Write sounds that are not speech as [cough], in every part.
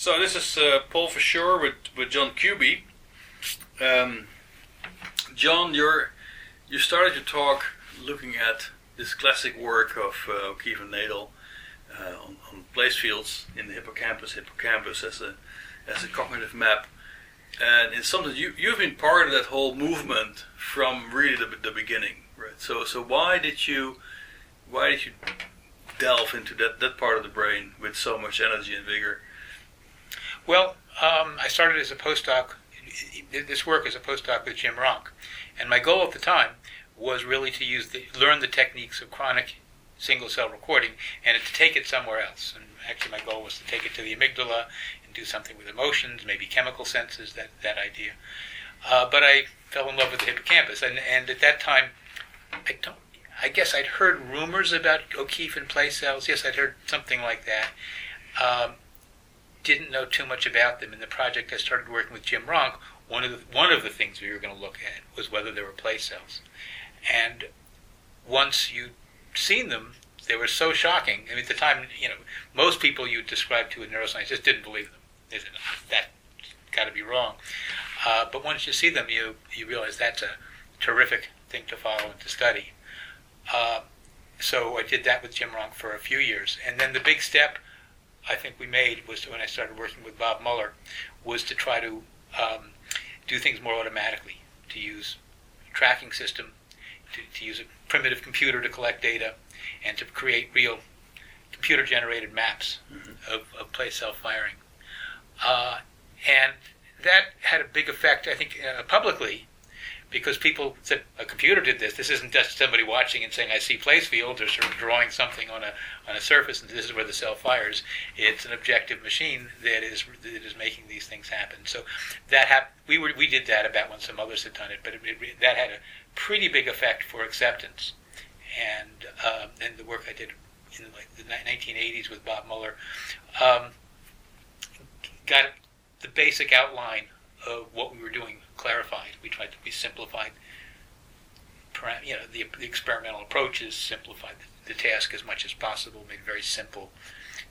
So this is uh, Paul Verschure with, with John Kubie. Um, John, you're you started your talk looking at this classic work of uh, O'Keefe and Nadel uh, on, on, place fields in the hippocampus, hippocampus as a as a cognitive map, and it's something you you've been part of that whole movement from really the, the beginning, right? So so why did you why did you delve into that that part of the brain with so much energy and vigor? Well, um, I started as a postdoc. This work as a postdoc with Jim Ranck, and my goal at the time was really to use the learn the techniques of chronic single cell recording and to take it somewhere else. And actually, my goal was to take it to the amygdala and do something with emotions, maybe chemical senses, that that idea. Uh, but I fell in love with the hippocampus, and and at that time, I don't. I guess I'd heard rumors about O'Keefe and place cells. Yes, I'd heard something like that. Um, didn't know too much about them. In the project I started working with Jim Ranck, one of the, one of the things we were going to look at was whether there were place cells. And once you'd seen them, they were so shocking. I mean, at the time, you know, most people you described to a neuroscientist just didn't believe them. They said, that got to be wrong. Uh, but once you see them, you, you realize that's a terrific thing to follow and to study. Uh, so I did that with Jim Ranck for a few years. And then the big step I think we made was when I started working with Bob Muller was to try to um, do things more automatically, to use a tracking system, to, to use a primitive computer to collect data, and to create real computer generated maps mm-hmm. of, of place cell firing. Uh, and that had a big effect, I think, uh, publicly because people said a computer did this. This isn't just somebody watching and saying I see place fields or sort of drawing something on a on a surface and this is where the cell fires. It's an objective machine that is that is making these things happen. So that hap- we were we did that about when some others had done it, but it, it, that had a pretty big effect for acceptance. And um, and the work I did in like the 1980s with Bob Muller um, got the basic outline of what we were doing. We tried to be simplified. You know, the, the experimental approaches simplified the, the task as much as possible, made very simple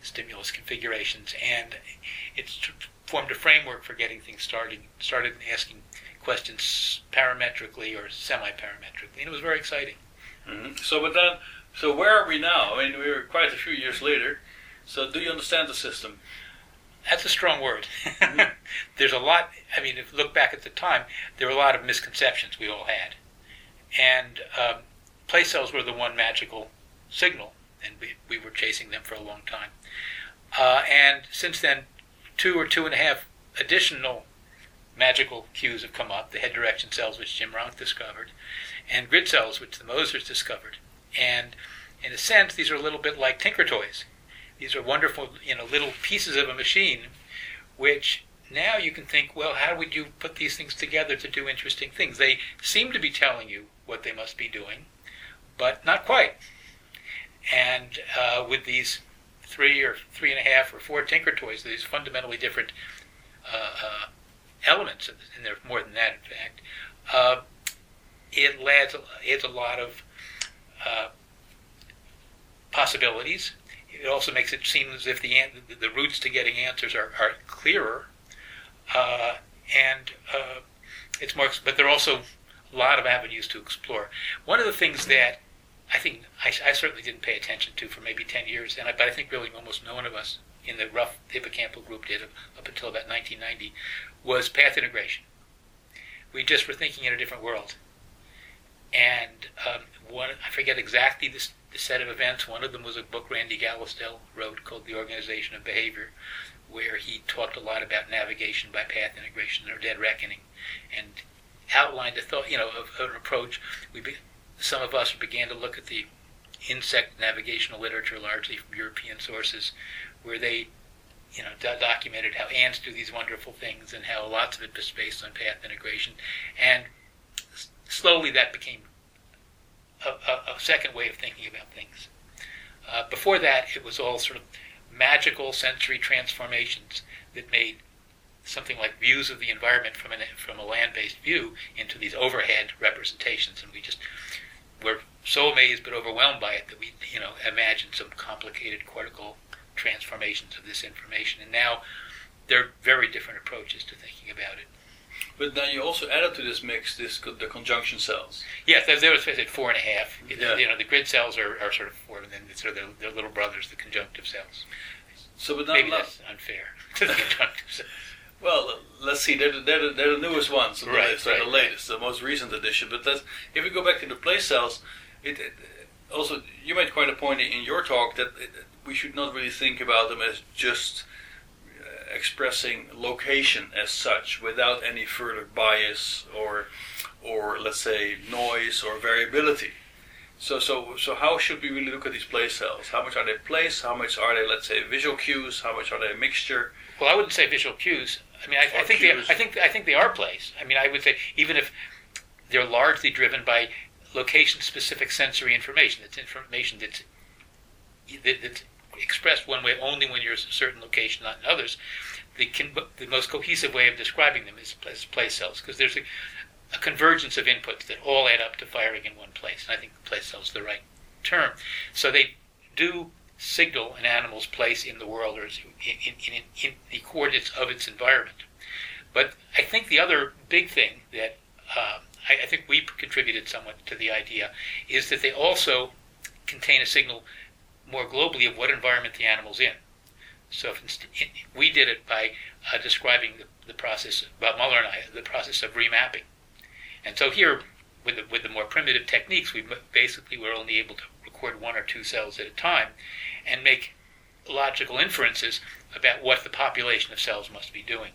stimulus configurations, and it's formed a framework for getting things started. Started and asking questions parametrically or semi-parametrically, and it was very exciting. Mm-hmm. So, but then, so where are we now? I mean, we're quite a few years later. So, do you understand the system? That's a strong word. [laughs] [laughs] There's a lot. I mean, if you look back at the time, there were a lot of misconceptions we all had, and um, place cells were the one magical signal, and we we were chasing them for a long time. Uh, and since then, two or two and a half additional magical cues have come up: the head direction cells, which Jim Ranck discovered, and grid cells, which the Mosers discovered. And in a sense, these are a little bit like Tinker Toys. These are wonderful, you know, little pieces of a machine, which now you can think, well, how would you put these things together to do interesting things? They seem to be telling you what they must be doing, but not quite. And uh, with these three or three and a half or four Tinker Toys, these fundamentally different uh, uh, elements, and there's more than that, in fact, uh, it adds, adds a lot of uh, possibilities it also makes it seem as if the the routes to getting answers are, are clearer, uh, and uh, it's more. But there are also a lot of avenues to explore. One of the things that I think I, I certainly didn't pay attention to for maybe ten years, and I, but I think really almost no one of us in the rough hippocampal group did up until about 1990 was path integration. We just were thinking in a different world, and um, one I forget exactly this set of events. One of them was a book Randy Gallistel wrote called The Organization of Behavior, where he talked a lot about navigation by path integration or dead reckoning, and outlined a thought, you know, of, of an approach. We be, some of us began to look at the insect navigational literature, largely from European sources, where they, you know, do- documented how ants do these wonderful things and how lots of it was based on path integration, and s- slowly that became a, a, second way of thinking about things. Uh, before that, it was all sort of magical sensory transformations that made something like views of the environment from, an, from a land-based view into these overhead representations, and we just were so amazed but overwhelmed by it that we, you know, imagined some complicated cortical transformations of this information. And now they're very different approaches to thinking about it. But then you also added to this mix this the conjunction cells. Yes, there was I said four and a half. Yeah. You know, the grid cells are, are sort of four, and then sort of their, their little brothers, the conjunctive cells. So, but Maybe that's unfair [laughs] to the conjunctive cells. well, let's see. They're the, they're the, they're the newest ones on the Right, list. They're the right, latest, the most recent addition. But that's, if we go back to the place cells, it, it also you made quite a point in your talk that it, we should not really think about them as just expressing location as such without any further bias or or let's say noise or variability. So so so how should we really look at these place cells? How much are they place? How much are they let's say visual cues? How much are they a mixture? Well, I wouldn't say visual cues. I mean, I, I think they. I think I think they are plays. I mean, I would say even if they're largely driven by location-specific sensory information, it's information that's that, that's expressed one way only when you're in a certain location, not in others. The, the most cohesive way of describing them is place, place cells because there's a, a convergence of inputs that all add up to firing in one place, and I think place cells is the right term. So they do signal an animal's place in the world or in, in, in, in the coordinates of its environment. But I think the other big thing that uh, I, I think we contributed somewhat to the idea is that they also contain a signal more globally of what environment the animal's in. So inst- we did it by uh, describing the, the process, Bob Muller and I, the process of remapping. And so here, with the, with the more primitive techniques, we basically were only able to record one or two cells at a time and make logical inferences about what the population of cells must be doing.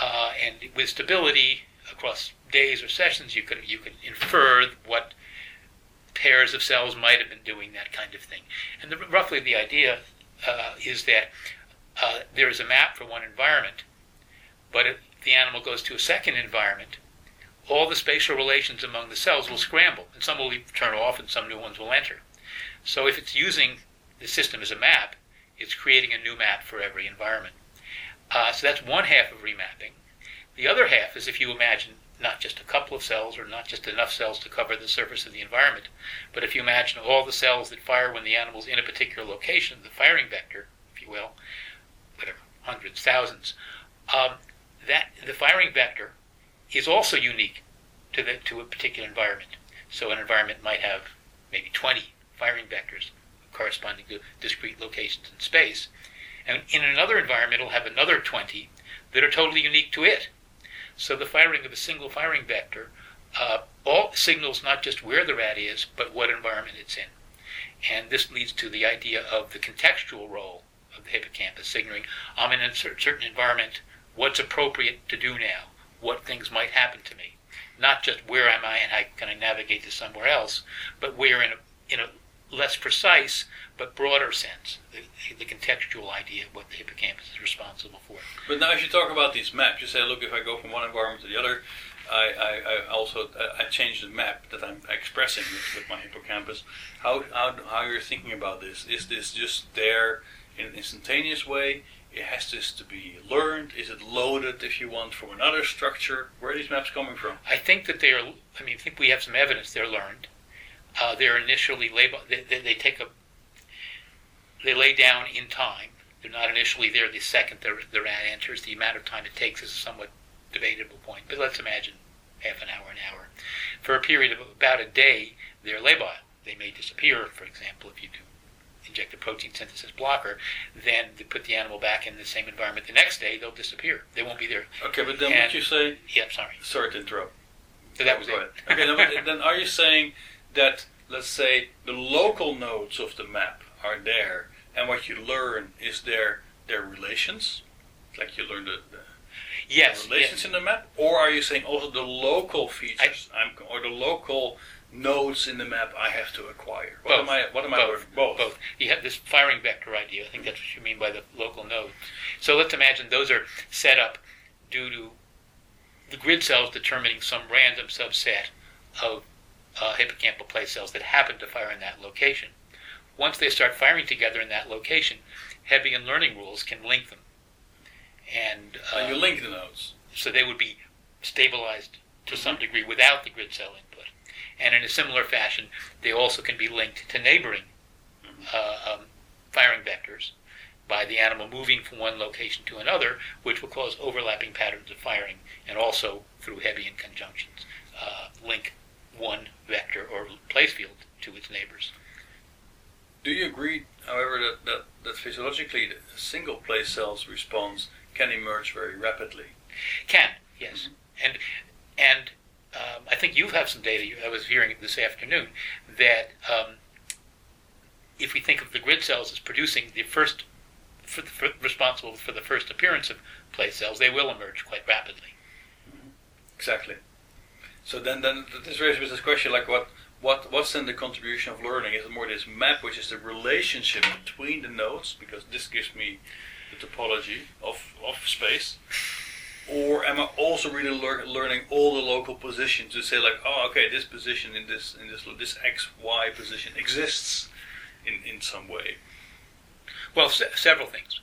Uh, and with stability across days or sessions, you could you could infer what pairs of cells might have been doing that kind of thing. And the, roughly the idea uh, is that uh, there is a map for one environment, but if the animal goes to a second environment, all the spatial relations among the cells will scramble, and some will turn off, and some new ones will enter. So if it's using the system as a map, it's creating a new map for every environment. Uh, so that's one half of remapping. The other half is if you imagine not just a couple of cells or not just enough cells to cover the surface of the environment, but if you imagine all the cells that fire when the animal's in a particular location, the firing vector, if you will, whatever, hundreds, thousands, um, that the firing vector is also unique to the to a particular environment. So an environment might have maybe 20 firing vectors corresponding to discrete locations in space. And in another environment, it'll have another 20 that are totally unique to it. So the firing of a single firing vector uh, all signals not just where the rat is, but what environment it's in. And this leads to the idea of the contextual role of the hippocampus, signaling I'm in a cer- certain environment, what's appropriate to do now, what things might happen to me. Not just where am I and how can I navigate to somewhere else, but where in a, in a less precise but broader sense, the, the contextual idea of what the hippocampus is responsible for. But now, if you talk about these maps, you say, look, if I go from one environment to the other, I, I, I also I change the map that I'm expressing with, with my hippocampus. How, how how you're thinking about this? Is this just there in an instantaneous way? It has this to be learned. Is it loaded, if you want, from another structure? Where are these maps coming from? I think that they are. I mean, I think we have some evidence they're learned. Uh, they're initially labeled. They, they, they take a. They lay down in time. They're not initially there the second the, the rat enters. The amount of time it takes is a somewhat debatable point. But let's imagine half an hour, an hour. For a period of about a day, they're labile. They may disappear, for example, if you do inject a protein synthesis blocker, then they put the animal back in the same environment the next day, they'll disappear. They won't be there. Okay, but then And- what you say? Yeah, sorry. Sorry to interrupt. So that was Go it. Okay, then, then are you saying that let's say the local nodes of the map are there, and what you learn is their their relations, like you learn the, the Yes. relations yes. in the map, or are you saying also the local features I'm, or the local nodes in the map I have to acquire? What Both. am I? What am I Both. learning? Both. Both. You have this firing vector idea. I think that's what you mean by the local node. So let's imagine those are set up due to the grid cells determining some random subset of uh, hippocampal place cells that happen to fire in that location. Once they start firing together in that location, Hebbian learning rules can link them. And, uh, And you link the nodes. so they would be stabilized to some degree without the grid cell input. And in a similar fashion, they also can be linked to neighboring uh, um, firing vectors by the animal moving from one location to another, which will cause overlapping patterns of firing, and also through Hebbian conjunctions, uh, link one vector or place field to its neighbors. Do you agree, however, that, that, that physiologically a single place cell's response can emerge very rapidly? Can, yes. Mm-hmm. And, and um, I think you have some data, I was hearing this afternoon, that um, if we think of the grid cells as producing the first, for the, for, responsible for the first appearance of place cells, they will emerge quite rapidly. Mm-hmm. Exactly. So then, then this raises this question: like, what, what, what's then the contribution of learning? Is it more this map, which is the relationship between the nodes, because this gives me the topology of, of space, or am I also really lear- learning all the local positions to say like, oh, okay, this position in this in this this x y position exists in in some way? Well, se- several things.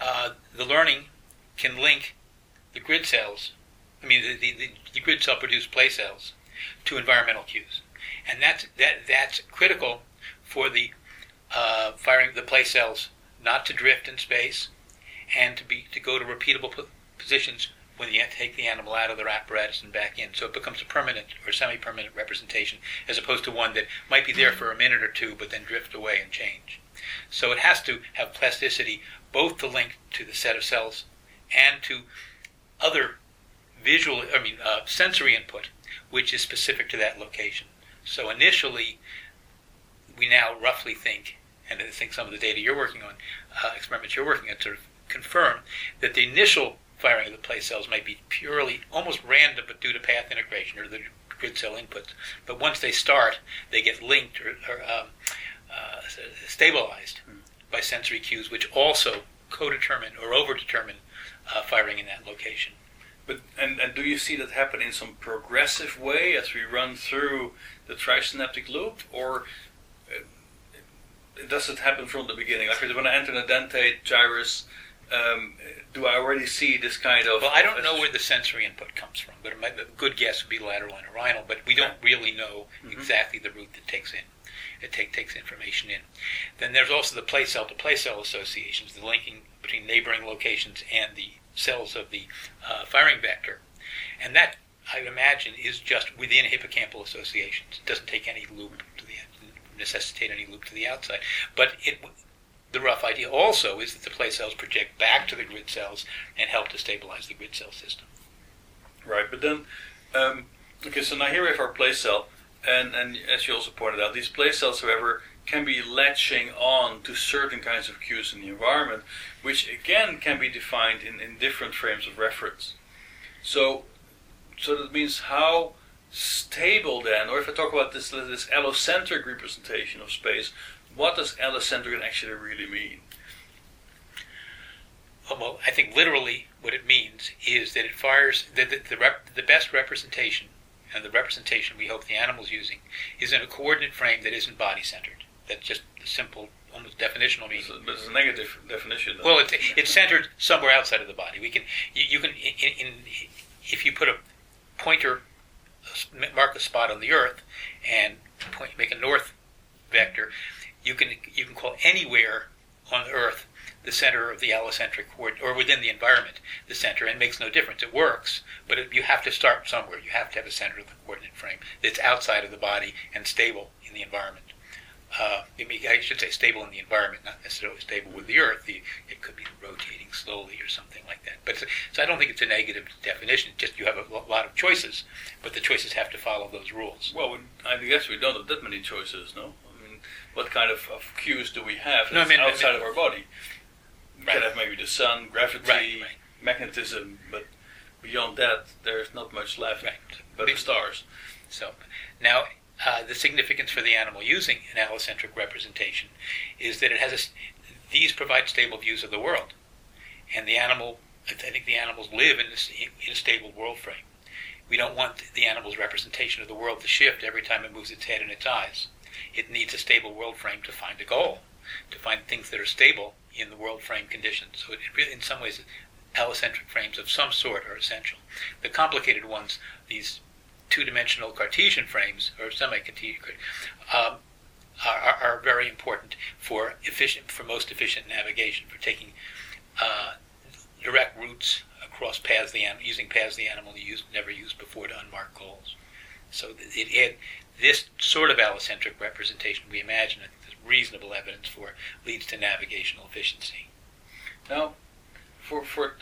Uh, the learning can link the grid cells I mean, the, the, the grid cell produced place cells to environmental cues. And that's, that, that's critical for the uh, firing the place cells not to drift in space and to be to go to repeatable positions when you take the animal out of their apparatus and back in. So it becomes a permanent or semi-permanent representation as opposed to one that might be there for a minute or two but then drift away and change. So it has to have plasticity both to link to the set of cells and to other visual, I mean, uh, sensory input, which is specific to that location. So initially, we now roughly think, and I think some of the data you're working on, uh, experiments you're working on, sort of confirm that the initial firing of the place cells might be purely, almost random, but due to path integration or the grid cell inputs. But once they start, they get linked or, or um, uh, stabilized mm. by sensory cues, which also co-determine or over-determine uh, firing in that location. But and, and do you see that happen in some progressive way as we run through the trisynaptic loop, or uh, does it happen from the beginning? Like when I enter the dentate gyrus, um, do I already see this kind of? Well, I don't know where the sensory input comes from, but a good guess would be lateral entorhinal. But we don't really know mm-hmm. exactly the route that takes in. It take, takes information in. Then there's also the place cell to place cell associations, the linking between neighboring locations and the cells of the uh, firing vector. And that, I imagine, is just within hippocampal associations. It doesn't take any loop to the necessitate any loop to the outside. But it, the rough idea also is that the place cells project back to the grid cells and help to stabilize the grid cell system. Right, but then, um, okay, so now here we have our place cell, and, and as you also pointed out, these place cells, however, can be latching on to certain kinds of cues in the environment, which again can be defined in, in different frames of reference. So, so that means how stable then, or if I talk about this this allocentric representation of space, what does allocentric actually really mean? Uh, well, I think literally what it means is that it fires the the, the, rep, the best representation and the representation we hope the animal's using is in a coordinate frame that isn't body centered. That's just the simple, almost definitional meaning. But it's a negative definition. Well, it's, it's centered somewhere outside of the body. We can you, you can in, in, if you put a pointer, mark a spot on the Earth, and point, make a north vector, you can you can call anywhere on the Earth the center of the allocentric coordinate, or within the environment, the center, and it makes no difference. It works, but it, you have to start somewhere. You have to have a center of the coordinate frame that's outside of the body and stable in the environment uh, I should say stable in the environment, not necessarily stable with the Earth. The, it could be rotating slowly or something like that. But so I don't think it's a negative definition. It's Just you have a lot of choices, but the choices have to follow those rules. Well, I guess we don't have that many choices, no? I mean, what kind of, of cues do we have no, I mean, outside I mean, of our body? We right. can have maybe the sun, gravity, right, right. magnetism, but beyond that, there's not much left. Right. But the stars. So now uh, the significance for the animal using an allocentric representation is that it has a, these provide stable views of the world, and the animal. I think the animals live in, this, in a stable world frame. We don't want the animal's representation of the world to shift every time it moves its head and its eyes. It needs a stable world frame to find a goal, to find things that are stable in the world frame conditions. So it in some ways, allocentric frames of some sort are essential. The complicated ones, these two-dimensional Cartesian frames or semi-Cartesian um, are, are, very important for efficient, for most efficient navigation, for taking uh, direct routes across paths the using paths the animal used never used before to unmarked goals. So it, this sort of allocentric representation we imagine that there's reasonable evidence for leads to navigational efficiency. Now, for for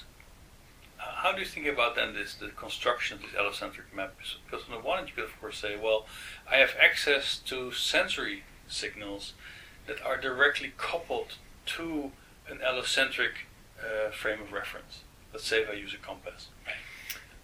how do you think about then this the construction of these allocentric maps? Because on the one hand, you could of course say, well, I have access to sensory signals that are directly coupled to an allocentric uh, frame of reference. Let's say if I use a compass.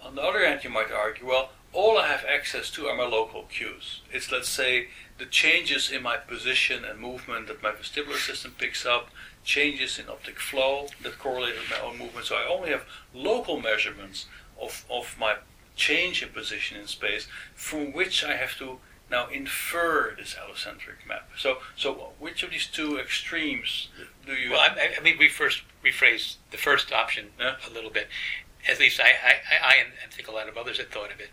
On the other hand, you might argue, well, all I have access to are my local cues. It's, let's say, the changes in my position and movement that my vestibular system picks up, changes in optic flow that correlate with my own movement. So I only have local measurements of, of my change in position in space from which I have to now infer this allocentric map. So, so which of these two extremes do you? Well, I, I mean, we first rephrase the first option Yeah. a little bit. At least I, I, I, and I think a lot of others have thought of it.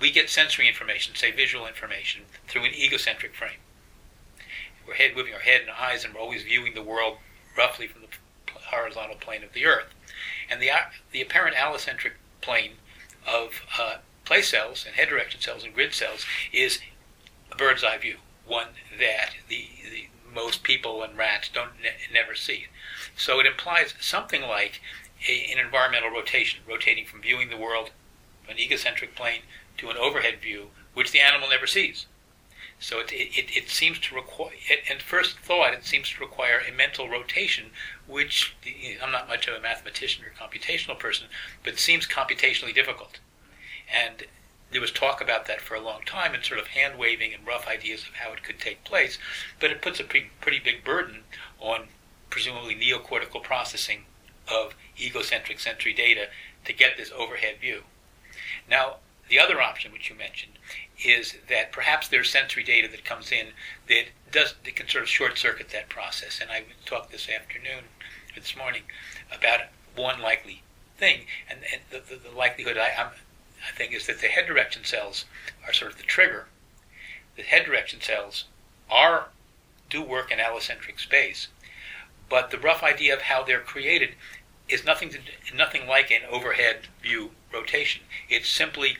We get sensory information, say visual information, through an egocentric frame. We're head, moving our head and eyes, and we're always viewing the world roughly from the horizontal plane of the Earth. And the, the apparent allocentric plane of uh, place cells and head direction cells and grid cells is a bird's eye view, one that the, the most people and rats don't ne- never see. So it implies something like a, an environmental rotation, rotating from viewing the world from an egocentric plane to an overhead view, which the animal never sees. So it, it, it seems to require, at first thought, it seems to require a mental rotation, which I'm not much of a mathematician or computational person, but seems computationally difficult. And there was talk about that for a long time and sort of hand waving and rough ideas of how it could take place, but it puts a pretty big burden on presumably neocortical processing of egocentric sensory data to get this overhead view. Now, the other option, which you mentioned, is that perhaps there's sensory data that comes in that does that can sort of short circuit that process. And I talked this afternoon, this morning, about one likely thing, and, and the, the, the likelihood I, I'm, I think is that the head direction cells are sort of the trigger. The head direction cells are do work in allocentric space, but the rough idea of how they're created is nothing to nothing like an overhead view rotation. It's simply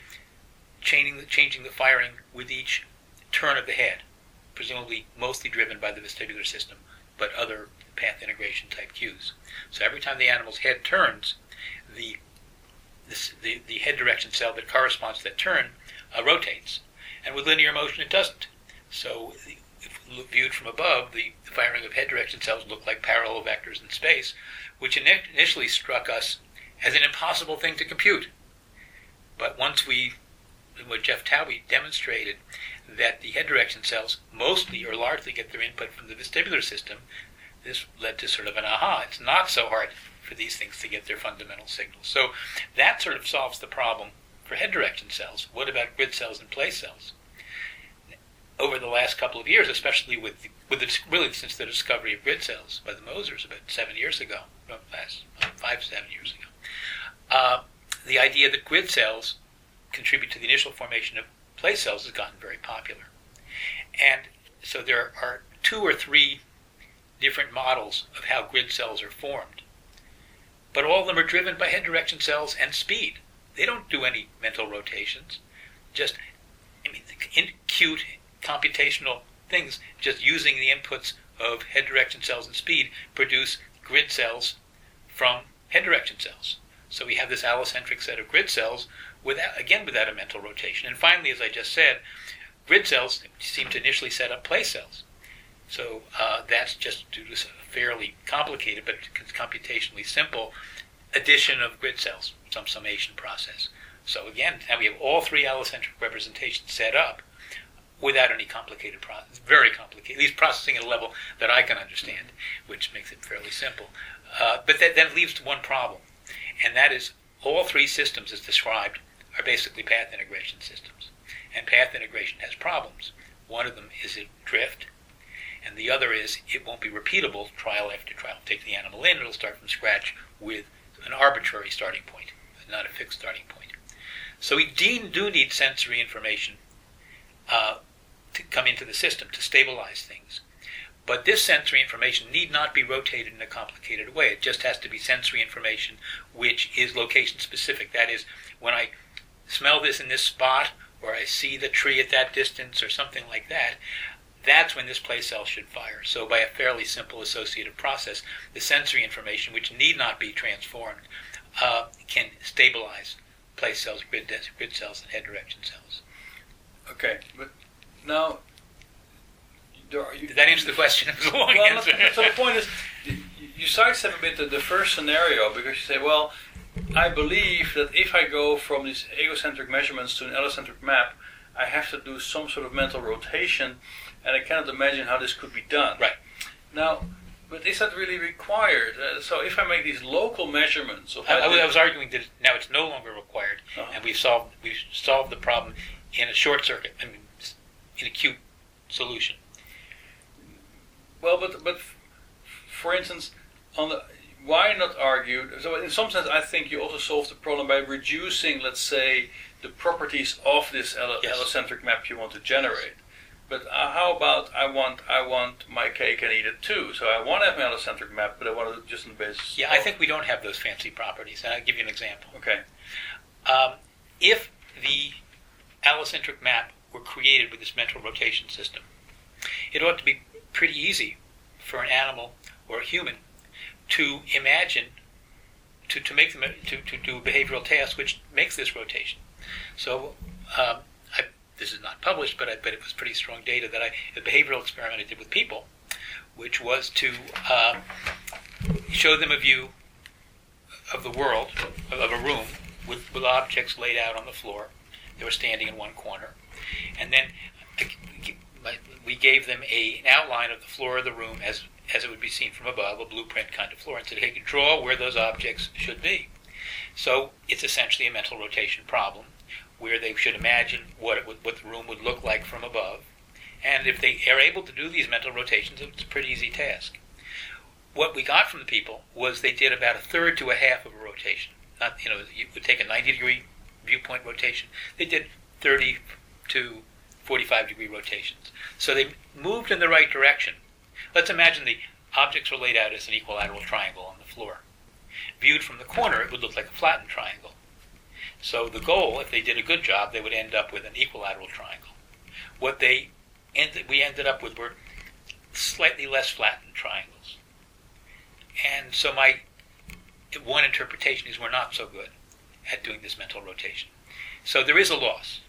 changing the, changing the firing with each turn of the head, presumably mostly driven by the vestibular system, but other path integration type cues. So every time the animal's head turns, the this, the, the head direction cell that corresponds to that turn uh, rotates, and with linear motion it doesn't. So viewed from above, the firing of head direction cells look like parallel vectors in space, which ini- initially struck us as an impossible thing to compute. But once we, what Jeff Taube demonstrated, that the head direction cells mostly or largely get their input from the vestibular system, this led to sort of an aha. It's not so hard for these things to get their fundamental signals. So that sort of solves the problem for head direction cells. What about grid cells and place cells? Over the last couple of years, especially with the, with the, really since the discovery of grid cells by the Mosers about seven years ago, last five seven years ago, uh, the idea that grid cells contribute to the initial formation of place cells has gotten very popular, and so there are two or three different models of how grid cells are formed. But all of them are driven by head direction cells and speed. They don't do any mental rotations. Just, I mean, in cute computational things, just using the inputs of head direction cells and speed produce grid cells from head direction cells. So we have this allocentric set of grid cells without, again, without a mental rotation. And finally, as I just said, grid cells seem to initially set up place cells. So uh, that's just due to a fairly complicated but computationally simple addition of grid cells, some summation process. So again, now we have all three allocentric representations set up without any complicated process. Very complicated, at least processing at a level that I can understand, which makes it fairly simple. Uh, but that then leaves one problem, and that is all three systems, as described, are basically path integration systems. And path integration has problems. One of them is it drift, and the other is it won't be repeatable trial after trial. Take the animal in, it'll start from scratch with an arbitrary starting point, not a fixed starting point. So we do need sensory information uh, to come into the system to stabilize things. But this sensory information need not be rotated in a complicated way. It just has to be sensory information which is location specific. That is, when I smell this in this spot, or I see the tree at that distance, or something like that, that's when this place cell should fire. So, by a fairly simple associative process, the sensory information, which need not be transformed, uh, can stabilize place cells, grid, grid cells, and head direction cells. Okay, but now you, Did that answer the question? [laughs] It was a long well, answer. so the point is, you sidestep a bit the, the first scenario because you say, well, I believe that if I go from these egocentric measurements to an allocentric map, I have to do some sort of mental rotation, and I cannot imagine how this could be done. Right. Now, but is that really required? Uh, so if I make these local measurements of I, I, was arguing that now it's no longer required, uh-huh. and we've solved we've solved the problem in a short circuit, I mean, in acute solution. Well, but but for instance, on the why not argue? So in some sense, I think you also solve the problem by reducing, let's say, the properties of this yes. allocentric map you want to generate. But uh, how about I want I want my cake and eat it too? So I want to have my allocentric map, but I want to just on the basis. Yeah, I think we don't have those fancy properties, and I'll give you an example. Okay. Um, if the allocentric map were created with this mental rotation system, it ought to be pretty easy for an animal or a human to imagine to, to make them to, to do behavioral task which makes this rotation. So um, I, this is not published, but I, bet it was pretty strong data that I a behavioral experiment I did with people, which was to uh, show them a view of the world of a room with, with objects laid out on the floor. They were standing in one corner, and then we gave them a, an outline of the floor of the room as, as it would be seen from above, a blueprint kind of floor, and said, hey, draw where those objects should be. So it's essentially a mental rotation problem where they should imagine what, would, what the room would look like from above. And if they are able to do these mental rotations, it's a pretty easy task. What we got from the people was they did about a third to a half of a rotation. Not, you know, you would take a 90 degree viewpoint rotation. They did 30 to 45 degree rotations. So they moved in the right direction. Let's imagine the objects were laid out as an equilateral triangle on the floor. Viewed from the corner, it would look like a flattened triangle. So the goal, if they did a good job, they would end up with an equilateral triangle. What they ended, we ended up with were slightly less flattened triangles. And so my one interpretation is we're not so good at doing this mental rotation. So there is a loss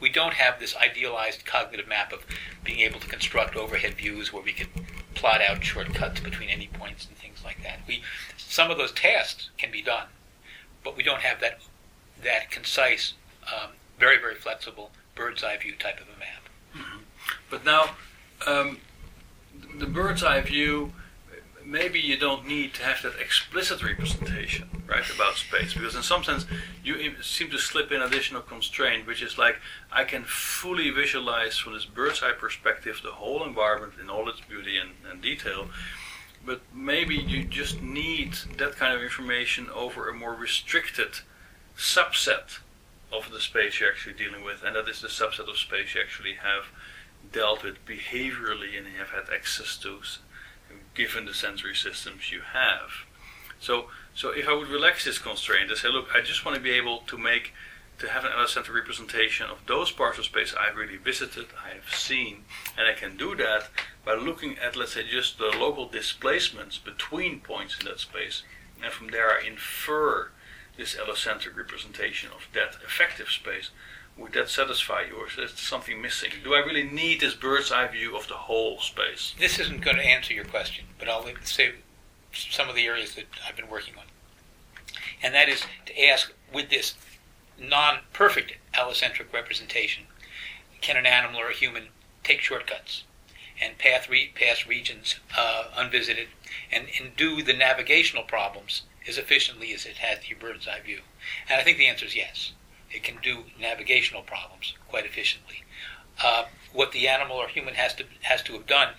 we don't have this idealized cognitive map of being able to construct overhead views where we can plot out shortcuts between any points and things like that. We some of those tasks can be done, but we don't have that that concise, um, very very flexible bird's eye view type of a map. Mm-hmm. But now, um, the bird's eye view maybe you don't need to have that explicit representation, right, about space, because in some sense you seem to slip in additional constraint, which is like I can fully visualize from this bird's eye perspective the whole environment in all its beauty and, and detail. But maybe you just need that kind of information over a more restricted subset of the space you're actually dealing with, and that is the subset of space you actually have dealt with behaviorally and have had access to given the sensory systems you have. So, so if I would relax this constraint and say, look, I just want to be able to make, to have an allocentric representation of those parts of space I've really visited, I have seen, and I can do that by looking at, let's say, just the local displacements between points in that space, and from there I infer this allocentric representation of that effective space. Would that satisfy you, or is there something missing? Do I really need this bird's eye view of the whole space? This isn't going to answer your question, but I'll say some of the areas that I've been working on. And that is to ask with this non perfect allocentric representation, can an animal or a human take shortcuts and path re- pass regions uh, unvisited and, and do the navigational problems as efficiently as it has the bird's eye view? And I think the answer is yes it can do navigational problems quite efficiently. Uh, what the animal or human has to has to have done